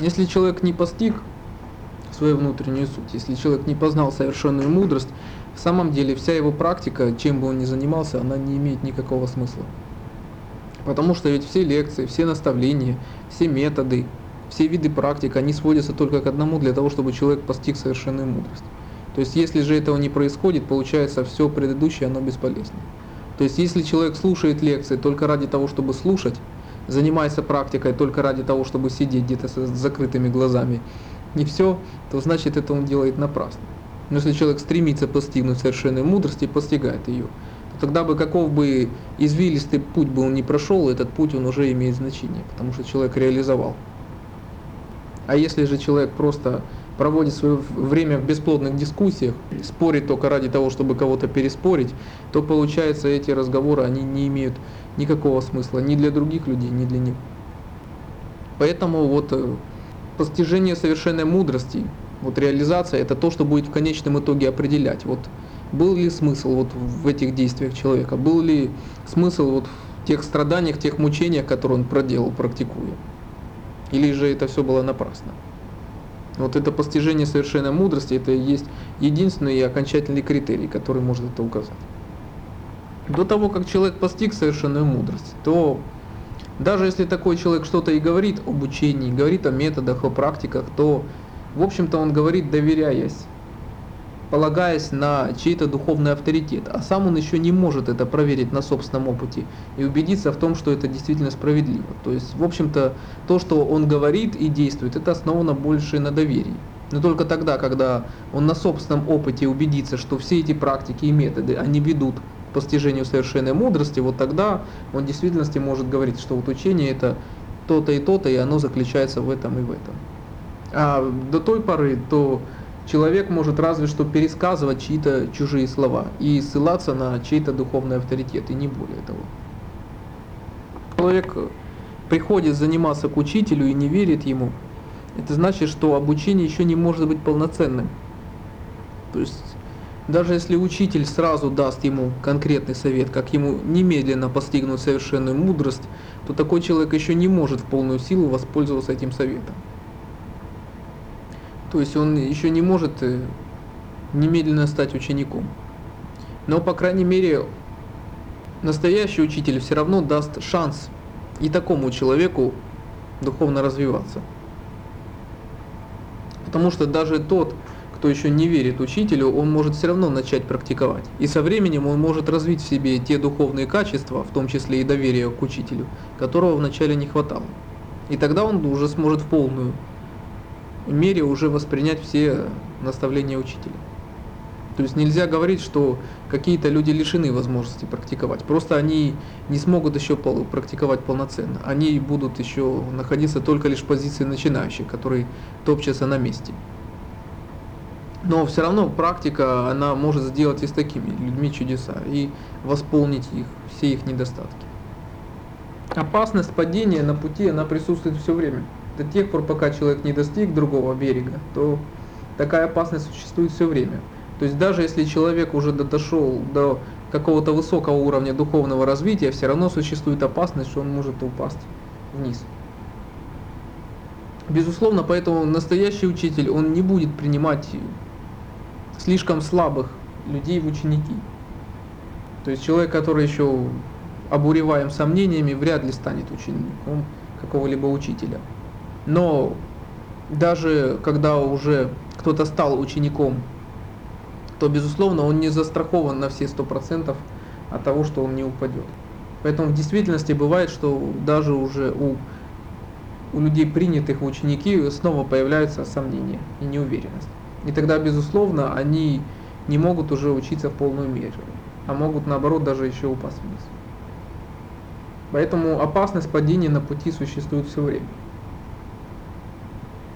Если человек не постиг свою внутреннюю суть, если человек не познал совершенную мудрость, в самом деле вся его практика, чем бы он ни занимался, она не имеет никакого смысла. Потому что ведь все лекции, все наставления, все методы, все виды практик, они сводятся только к одному, для того, чтобы человек постиг совершенную мудрость. То есть если же этого не происходит, получается все предыдущее, оно бесполезно. То есть если человек слушает лекции только ради того, чтобы слушать, занимается практикой только ради того, чтобы сидеть где-то с закрытыми глазами, не все, то значит это он делает напрасно. Но если человек стремится постигнуть совершенную мудрость и постигает ее, то тогда бы каков бы извилистый путь бы он не прошел, этот путь он уже имеет значение, потому что человек реализовал. А если же человек просто проводит свое время в бесплодных дискуссиях, спорит только ради того, чтобы кого-то переспорить, то получается эти разговоры, они не имеют никакого смысла ни для других людей, ни для них. Поэтому вот э, постижение совершенной мудрости, вот реализация, это то, что будет в конечном итоге определять, вот был ли смысл вот в этих действиях человека, был ли смысл вот в тех страданиях, тех мучениях, которые он проделал, практикуя. Или же это все было напрасно. Вот это постижение совершенной мудрости, это и есть единственный и окончательный критерий, который может это указать. До того, как человек постиг совершенную мудрость, то даже если такой человек что-то и говорит об учении, говорит о методах, о практиках, то, в общем-то, он говорит, доверяясь полагаясь на чей-то духовный авторитет, а сам он еще не может это проверить на собственном опыте и убедиться в том, что это действительно справедливо. То есть, в общем-то, то, что он говорит и действует, это основано больше на доверии. Но только тогда, когда он на собственном опыте убедится, что все эти практики и методы, они ведут к постижению совершенной мудрости, вот тогда он в действительности может говорить, что вот учение это то-то и то-то, и оно заключается в этом и в этом. А до той поры, то Человек может разве что пересказывать чьи-то чужие слова и ссылаться на чей-то духовный авторитет, и не более того. Человек приходит заниматься к учителю и не верит ему, это значит, что обучение еще не может быть полноценным. То есть, даже если учитель сразу даст ему конкретный совет, как ему немедленно постигнуть совершенную мудрость, то такой человек еще не может в полную силу воспользоваться этим советом. То есть он еще не может э, немедленно стать учеником. Но, по крайней мере, настоящий учитель все равно даст шанс и такому человеку духовно развиваться. Потому что даже тот, кто еще не верит учителю, он может все равно начать практиковать. И со временем он может развить в себе те духовные качества, в том числе и доверие к учителю, которого вначале не хватало. И тогда он уже сможет в полную мере уже воспринять все наставления учителя. То есть нельзя говорить, что какие-то люди лишены возможности практиковать. Просто они не смогут еще практиковать полноценно. Они будут еще находиться только лишь в позиции начинающих, которые топчутся на месте. Но все равно практика, она может сделать и с такими людьми чудеса, и восполнить их, все их недостатки. Опасность падения на пути, она присутствует все время до тех пор, пока человек не достиг другого берега, то такая опасность существует все время. То есть даже если человек уже дошел до какого-то высокого уровня духовного развития, все равно существует опасность, что он может упасть вниз. Безусловно, поэтому настоящий учитель, он не будет принимать слишком слабых людей в ученики. То есть человек, который еще обуреваем сомнениями, вряд ли станет учеником какого-либо учителя. Но даже когда уже кто-то стал учеником, то, безусловно, он не застрахован на все сто процентов от того, что он не упадет. Поэтому в действительности бывает, что даже уже у, у людей, принятых в ученики, снова появляются сомнения и неуверенность. И тогда, безусловно, они не могут уже учиться в полную меру, а могут, наоборот, даже еще упасть вниз. Поэтому опасность падения на пути существует все время.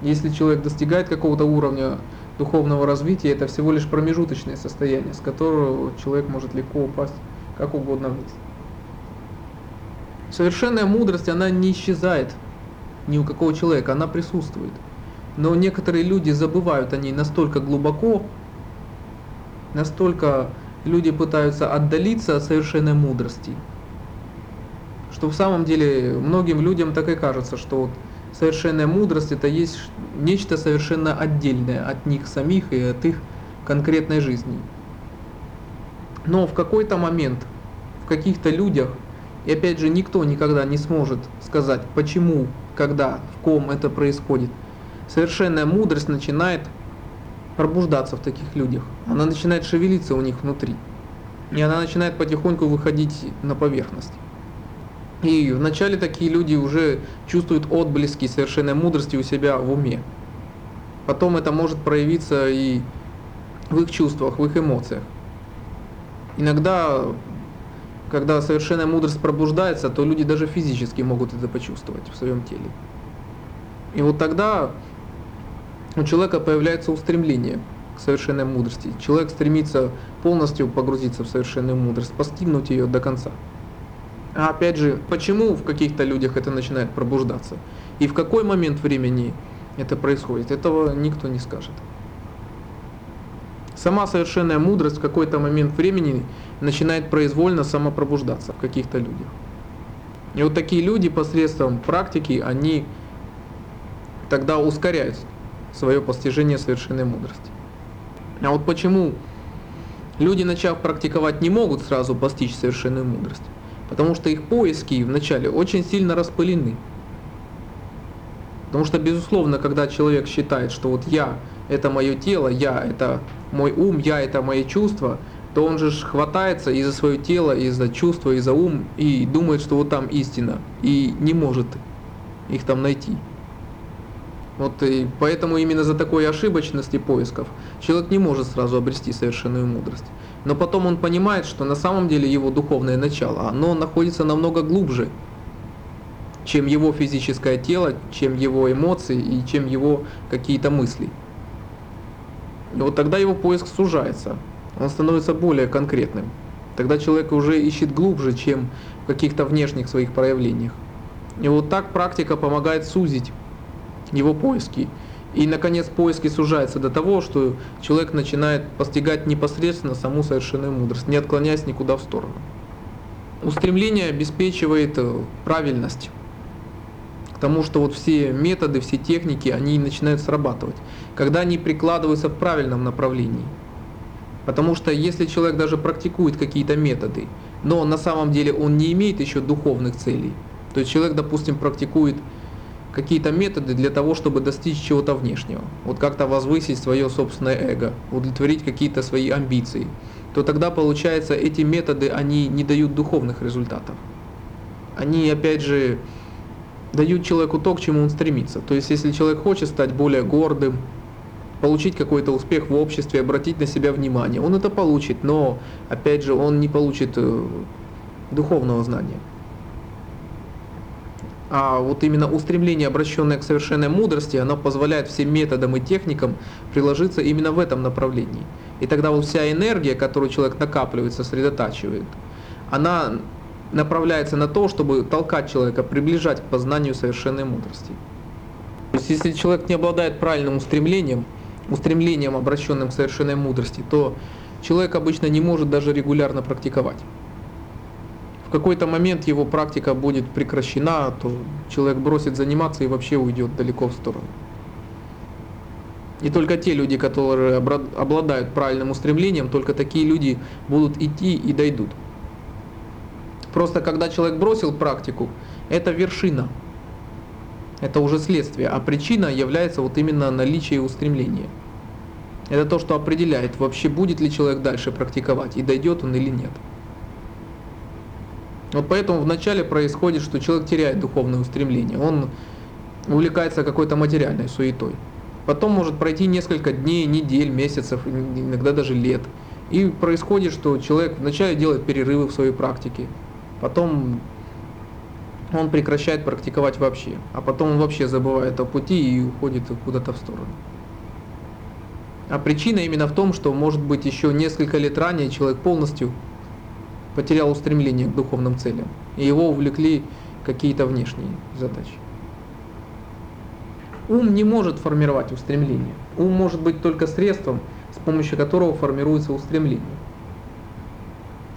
Если человек достигает какого-то уровня духовного развития, это всего лишь промежуточное состояние, с которого человек может легко упасть как угодно вниз. Совершенная мудрость, она не исчезает ни у какого человека, она присутствует. Но некоторые люди забывают о ней настолько глубоко, настолько люди пытаются отдалиться от совершенной мудрости, что в самом деле многим людям так и кажется, что вот совершенная мудрость это есть нечто совершенно отдельное от них самих и от их конкретной жизни. Но в какой-то момент в каких-то людях, и опять же никто никогда не сможет сказать, почему, когда, в ком это происходит, совершенная мудрость начинает пробуждаться в таких людях. Она начинает шевелиться у них внутри. И она начинает потихоньку выходить на поверхность. И вначале такие люди уже чувствуют отблески совершенной мудрости у себя в уме. Потом это может проявиться и в их чувствах, в их эмоциях. Иногда, когда совершенная мудрость пробуждается, то люди даже физически могут это почувствовать в своем теле. И вот тогда у человека появляется устремление к совершенной мудрости. Человек стремится полностью погрузиться в совершенную мудрость, постигнуть ее до конца. А опять же, почему в каких-то людях это начинает пробуждаться? И в какой момент времени это происходит? Этого никто не скажет. Сама совершенная мудрость в какой-то момент времени начинает произвольно самопробуждаться в каких-то людях. И вот такие люди посредством практики, они тогда ускоряют свое постижение совершенной мудрости. А вот почему люди, начав практиковать, не могут сразу постичь совершенную мудрость? Потому что их поиски вначале очень сильно распылены. Потому что, безусловно, когда человек считает, что вот я – это мое тело, я – это мой ум, я – это мои чувства, то он же хватается и за свое тело, и за чувства, и за ум, и думает, что вот там истина, и не может их там найти. Вот и поэтому именно за такой ошибочности поисков человек не может сразу обрести совершенную мудрость. Но потом он понимает, что на самом деле его духовное начало, оно находится намного глубже, чем его физическое тело, чем его эмоции и чем его какие-то мысли. И вот тогда его поиск сужается, он становится более конкретным. Тогда человек уже ищет глубже, чем в каких-то внешних своих проявлениях. И вот так практика помогает сузить его поиски. И, наконец, поиски сужаются до того, что человек начинает постигать непосредственно саму совершенную мудрость, не отклоняясь никуда в сторону. Устремление обеспечивает э, правильность к тому, что вот все методы, все техники, они начинают срабатывать, когда они прикладываются в правильном направлении. Потому что если человек даже практикует какие-то методы, но на самом деле он не имеет еще духовных целей, то есть человек, допустим, практикует какие-то методы для того, чтобы достичь чего-то внешнего, вот как-то возвысить свое собственное эго, удовлетворить какие-то свои амбиции, то тогда получается эти методы, они не дают духовных результатов. Они опять же дают человеку то, к чему он стремится. То есть если человек хочет стать более гордым, получить какой-то успех в обществе, обратить на себя внимание, он это получит, но опять же он не получит э, духовного знания а вот именно устремление, обращенное к совершенной мудрости, оно позволяет всем методам и техникам приложиться именно в этом направлении. И тогда вот вся энергия, которую человек накапливает, сосредотачивает, она направляется на то, чтобы толкать человека, приближать к познанию совершенной мудрости. То есть если человек не обладает правильным устремлением, устремлением, обращенным к совершенной мудрости, то человек обычно не может даже регулярно практиковать в какой-то момент его практика будет прекращена, то человек бросит заниматься и вообще уйдет далеко в сторону. И только те люди, которые обладают правильным устремлением, только такие люди будут идти и дойдут. Просто когда человек бросил практику, это вершина. Это уже следствие, а причина является вот именно наличие устремления. Это то, что определяет, вообще будет ли человек дальше практиковать и дойдет он или нет. Вот поэтому вначале происходит, что человек теряет духовное устремление, он увлекается какой-то материальной суетой. Потом может пройти несколько дней, недель, месяцев, иногда даже лет. И происходит, что человек вначале делает перерывы в своей практике, потом он прекращает практиковать вообще, а потом он вообще забывает о пути и уходит куда-то в сторону. А причина именно в том, что может быть еще несколько лет ранее человек полностью потерял устремление к духовным целям, и его увлекли какие-то внешние задачи. Ум не может формировать устремление. Ум может быть только средством, с помощью которого формируется устремление.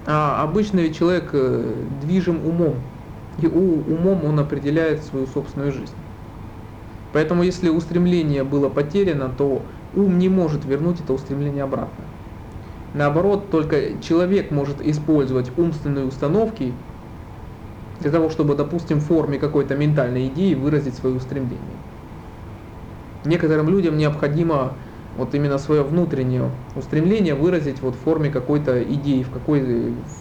А обычный человек э, движим умом, и умом он определяет свою собственную жизнь. Поэтому если устремление было потеряно, то ум не может вернуть это устремление обратно. Наоборот, только человек может использовать умственные установки для того, чтобы, допустим, в форме какой-то ментальной идеи выразить свое устремление. Некоторым людям необходимо вот именно свое внутреннее устремление выразить вот в форме какой-то идеи, в, какой,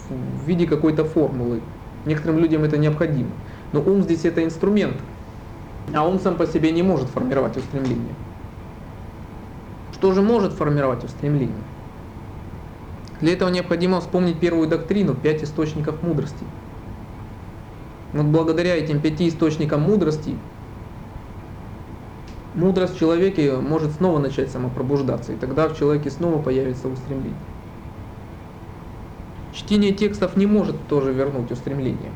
в виде какой-то формулы. Некоторым людям это необходимо. Но ум здесь это инструмент, а ум сам по себе не может формировать устремление. Что же может формировать устремление? Для этого необходимо вспомнить первую доктрину, пять источников мудрости. Вот благодаря этим пяти источникам мудрости мудрость в человеке может снова начать самопробуждаться, и тогда в человеке снова появится устремление. Чтение текстов не может тоже вернуть устремление.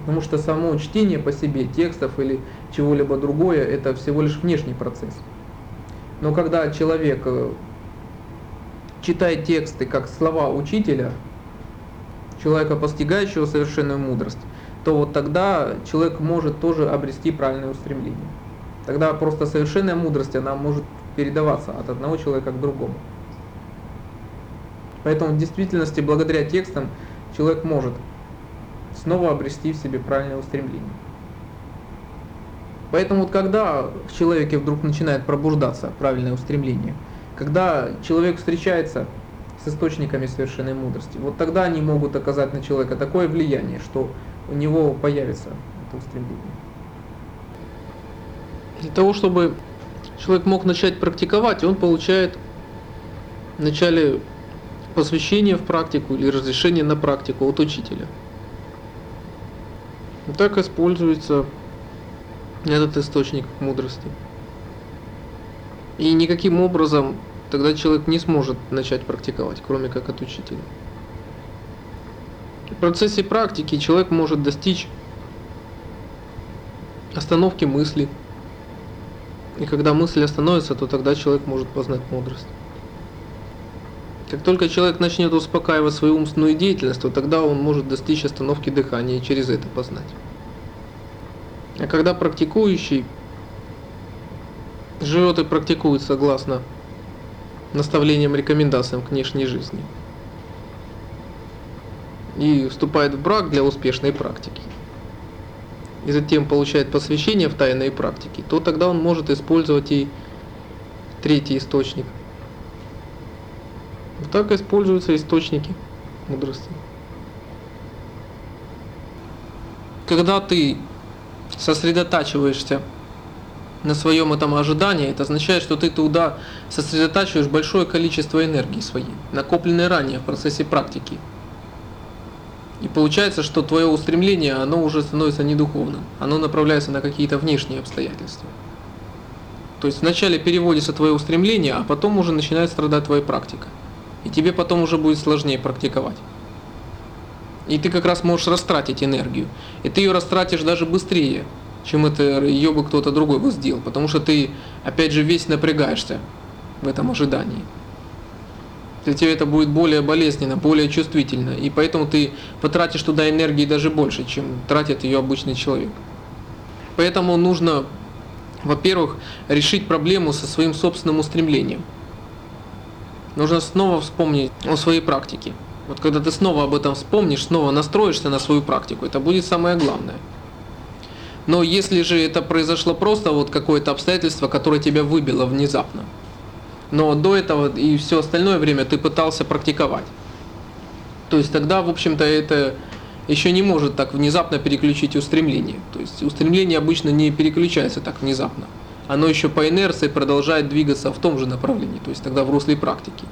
Потому что само чтение по себе текстов или чего-либо другое, это всего лишь внешний процесс. Но когда человек читает тексты как слова учителя, человека, постигающего совершенную мудрость, то вот тогда человек может тоже обрести правильное устремление. Тогда просто совершенная мудрость, она может передаваться от одного человека к другому. Поэтому в действительности, благодаря текстам, человек может снова обрести в себе правильное устремление. Поэтому вот когда в человеке вдруг начинает пробуждаться правильное устремление, когда человек встречается с источниками совершенной мудрости, вот тогда они могут оказать на человека такое влияние, что у него появится это устремление. Для того, чтобы человек мог начать практиковать, он получает вначале посвящение в практику или разрешение на практику от учителя. И так используется этот источник мудрости. И никаким образом тогда человек не сможет начать практиковать, кроме как от учителя. В процессе практики человек может достичь остановки мысли. И когда мысль остановится, то тогда человек может познать мудрость. Как только человек начнет успокаивать свою умственную деятельность, то тогда он может достичь остановки дыхания и через это познать. А когда практикующий живет и практикует согласно наставлениям, рекомендациям к внешней жизни и вступает в брак для успешной практики, и затем получает посвящение в тайной практике, то тогда он может использовать и третий источник. Вот так используются источники мудрости. Когда ты сосредотачиваешься на своем этом ожидании, это означает, что ты туда сосредотачиваешь большое количество энергии своей, накопленной ранее в процессе практики. И получается, что твое устремление, оно уже становится не духовным, оно направляется на какие-то внешние обстоятельства. То есть вначале переводится твое устремление, а потом уже начинает страдать твоя практика. И тебе потом уже будет сложнее практиковать. И ты как раз можешь растратить энергию. И ты ее растратишь даже быстрее, чем это ее бы кто-то другой бы сделал. Потому что ты, опять же, весь напрягаешься в этом ожидании. Для тебя это будет более болезненно, более чувствительно. И поэтому ты потратишь туда энергии даже больше, чем тратит ее обычный человек. Поэтому нужно, во-первых, решить проблему со своим собственным устремлением. Нужно снова вспомнить о своей практике. Вот когда ты снова об этом вспомнишь, снова настроишься на свою практику, это будет самое главное. Но если же это произошло просто вот какое-то обстоятельство, которое тебя выбило внезапно, но до этого и все остальное время ты пытался практиковать, то есть тогда, в общем-то, это еще не может так внезапно переключить устремление. То есть устремление обычно не переключается так внезапно. Оно еще по инерции продолжает двигаться в том же направлении, то есть тогда в русле практики.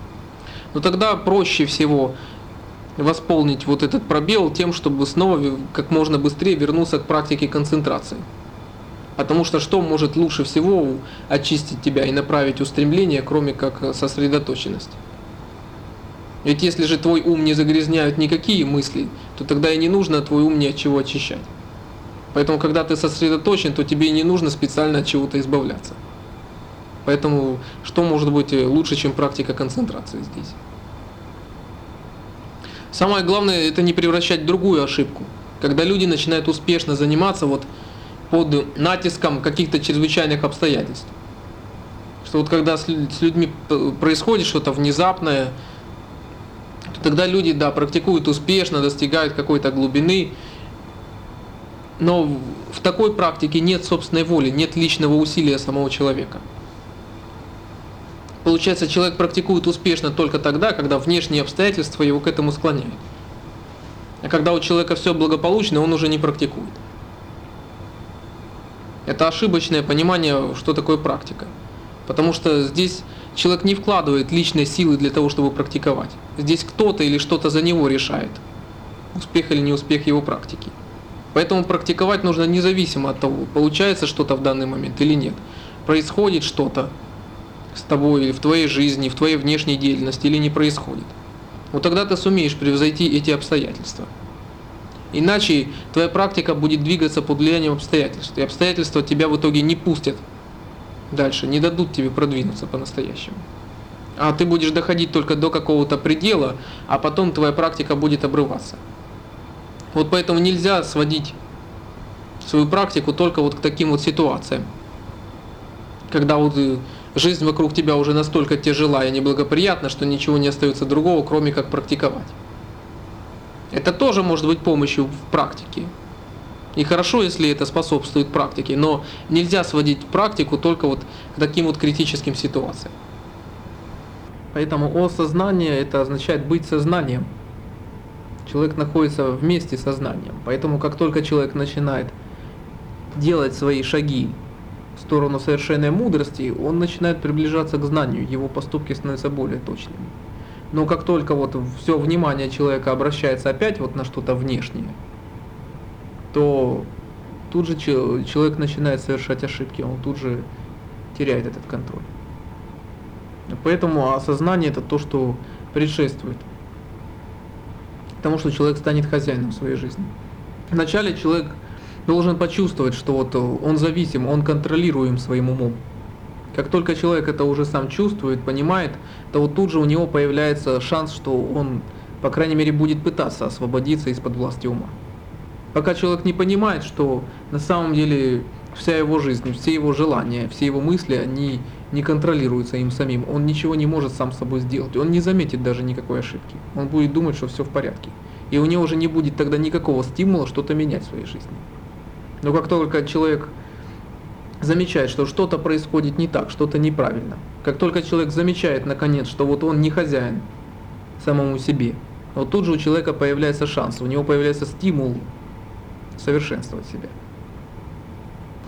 Но тогда проще всего восполнить вот этот пробел тем, чтобы снова как можно быстрее вернуться к практике концентрации. Потому что что может лучше всего очистить тебя и направить устремление, кроме как сосредоточенность? Ведь если же твой ум не загрязняют никакие мысли, то тогда и не нужно твой ум ни от чего очищать. Поэтому, когда ты сосредоточен, то тебе и не нужно специально от чего-то избавляться. Поэтому, что может быть лучше, чем практика концентрации здесь? Самое главное это не превращать в другую ошибку. Когда люди начинают успешно заниматься, вот под натиском каких-то чрезвычайных обстоятельств. Что вот когда с людьми происходит что-то внезапное, то тогда люди, да, практикуют успешно, достигают какой-то глубины, но в такой практике нет собственной воли, нет личного усилия самого человека. Получается, человек практикует успешно только тогда, когда внешние обстоятельства его к этому склоняют. А когда у человека все благополучно, он уже не практикует. Это ошибочное понимание, что такое практика. Потому что здесь человек не вкладывает личной силы для того, чтобы практиковать. Здесь кто-то или что-то за него решает, успех или неуспех его практики. Поэтому практиковать нужно независимо от того, получается что-то в данный момент или нет. Происходит что-то с тобой или в твоей жизни, в твоей внешней деятельности или не происходит. Вот тогда ты сумеешь превзойти эти обстоятельства. Иначе твоя практика будет двигаться под влиянием обстоятельств, и обстоятельства тебя в итоге не пустят дальше, не дадут тебе продвинуться по-настоящему. А ты будешь доходить только до какого-то предела, а потом твоя практика будет обрываться. Вот поэтому нельзя сводить свою практику только вот к таким вот ситуациям. Когда вот э, жизнь вокруг тебя уже настолько тяжела и неблагоприятна, что ничего не остается другого, кроме как практиковать. Это тоже может быть помощью в практике. И хорошо, если это способствует практике, но нельзя сводить практику только вот к таким вот критическим ситуациям. Поэтому осознание это означает быть сознанием. Человек находится вместе с сознанием. Поэтому как только человек начинает делать свои шаги сторону совершенной мудрости, он начинает приближаться к знанию, его поступки становятся более точными. Но как только вот все внимание человека обращается опять вот на что-то внешнее, то тут же человек начинает совершать ошибки, он тут же теряет этот контроль. Поэтому осознание это то, что предшествует тому, что человек станет хозяином своей жизни. Вначале человек должен почувствовать, что вот он зависим, он контролируем своим умом. Как только человек это уже сам чувствует, понимает, то вот тут же у него появляется шанс, что он, по крайней мере, будет пытаться освободиться из-под власти ума. Пока человек не понимает, что на самом деле вся его жизнь, все его желания, все его мысли, они не контролируются им самим. Он ничего не может сам собой сделать. Он не заметит даже никакой ошибки. Он будет думать, что все в порядке. И у него уже не будет тогда никакого стимула что-то менять в своей жизни. Но как только человек замечает, что что-то происходит не так, что-то неправильно, как только человек замечает наконец, что вот он не хозяин самому себе, вот тут же у человека появляется шанс, у него появляется стимул совершенствовать себя.